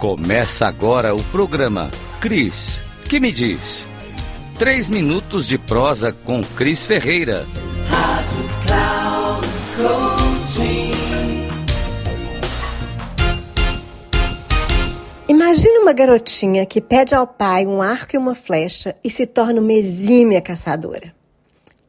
Começa agora o programa Cris, que me diz? Três minutos de prosa com Cris Ferreira. Rádio Cloud Coaching. Imagine uma garotinha que pede ao pai um arco e uma flecha e se torna uma exímia caçadora.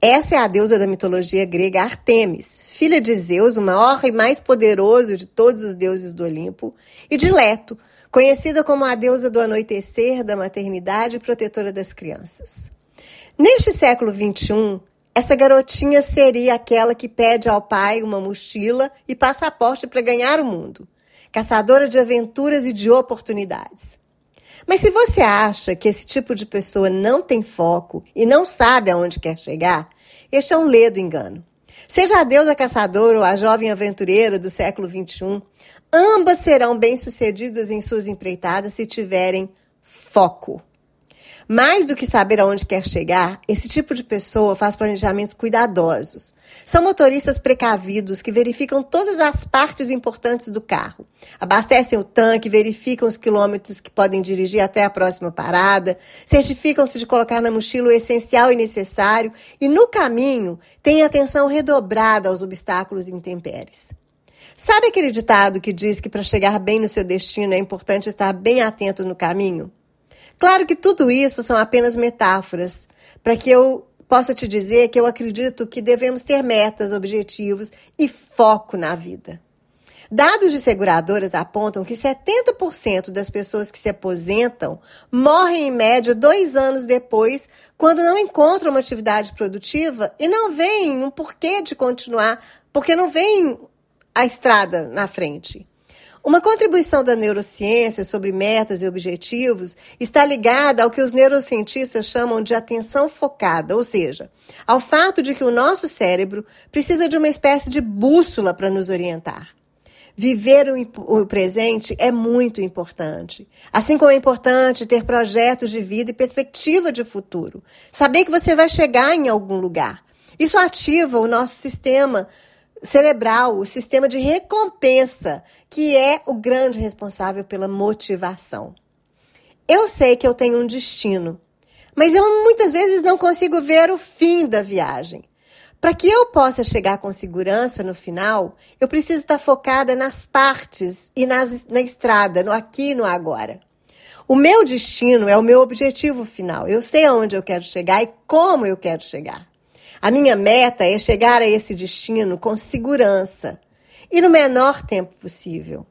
Essa é a deusa da mitologia grega Artemis, filha de Zeus, o maior e mais poderoso de todos os deuses do Olimpo, e de Leto, conhecida como a deusa do anoitecer, da maternidade e protetora das crianças. Neste século XXI, essa garotinha seria aquela que pede ao pai uma mochila e passaporte para ganhar o mundo, caçadora de aventuras e de oportunidades. Mas se você acha que esse tipo de pessoa não tem foco e não sabe aonde quer chegar, este é um ledo engano. Seja a deusa caçadora ou a jovem aventureira do século XXI, ambas serão bem-sucedidas em suas empreitadas se tiverem foco. Mais do que saber aonde quer chegar, esse tipo de pessoa faz planejamentos cuidadosos. São motoristas precavidos que verificam todas as partes importantes do carro. Abastecem o tanque, verificam os quilômetros que podem dirigir até a próxima parada, certificam-se de colocar na mochila o essencial e necessário e, no caminho, têm atenção redobrada aos obstáculos e intempéries. Sabe aquele ditado que diz que para chegar bem no seu destino é importante estar bem atento no caminho? Claro que tudo isso são apenas metáforas, para que eu possa te dizer que eu acredito que devemos ter metas, objetivos e foco na vida. Dados de seguradoras apontam que 70% das pessoas que se aposentam morrem em média dois anos depois, quando não encontram uma atividade produtiva e não veem um porquê de continuar, porque não veem a estrada na frente. Uma contribuição da neurociência sobre metas e objetivos está ligada ao que os neurocientistas chamam de atenção focada, ou seja, ao fato de que o nosso cérebro precisa de uma espécie de bússola para nos orientar. Viver o presente é muito importante. Assim como é importante ter projetos de vida e perspectiva de futuro. Saber que você vai chegar em algum lugar. Isso ativa o nosso sistema cerebral, o sistema de recompensa, que é o grande responsável pela motivação. Eu sei que eu tenho um destino, mas eu muitas vezes não consigo ver o fim da viagem. Para que eu possa chegar com segurança no final, eu preciso estar focada nas partes e nas, na estrada, no aqui e no agora. O meu destino é o meu objetivo final. Eu sei aonde eu quero chegar e como eu quero chegar. A minha meta é chegar a esse destino com segurança e no menor tempo possível.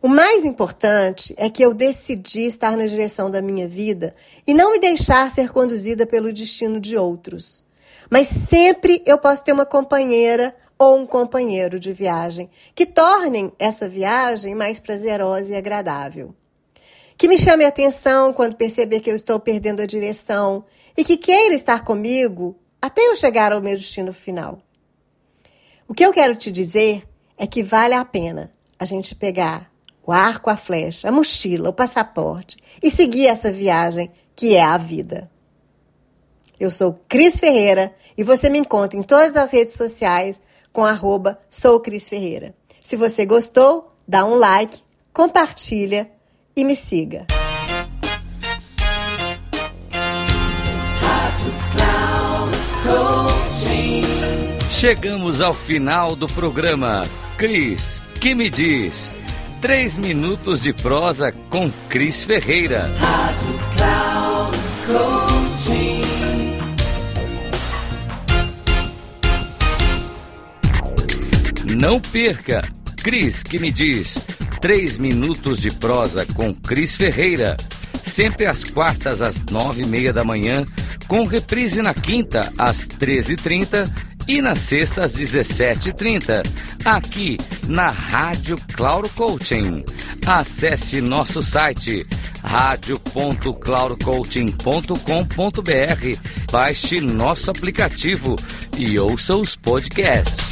O mais importante é que eu decidi estar na direção da minha vida e não me deixar ser conduzida pelo destino de outros. Mas sempre eu posso ter uma companheira ou um companheiro de viagem que tornem essa viagem mais prazerosa e agradável. Que me chame a atenção quando perceber que eu estou perdendo a direção e que queira estar comigo até eu chegar ao meu destino final. O que eu quero te dizer é que vale a pena a gente pegar o arco, a flecha, a mochila, o passaporte e seguir essa viagem que é a vida. Eu sou Cris Ferreira e você me encontra em todas as redes sociais com arroba sou Cris Ferreira. Se você gostou, dá um like, compartilha e me siga. Chegamos ao final do programa. Cris, que me diz? Três minutos de prosa com Cris Ferreira. Rádio Cloud Coaching. Não perca. Cris, que me diz? Três minutos de prosa com Cris Ferreira. Sempre às quartas, às nove e meia da manhã, com reprise na quinta, às treze e trinta e na sexta às 17h30, aqui na Rádio Claro Coaching. Acesse nosso site radio.claurocoaching.com.br, baixe nosso aplicativo e ouça os podcasts.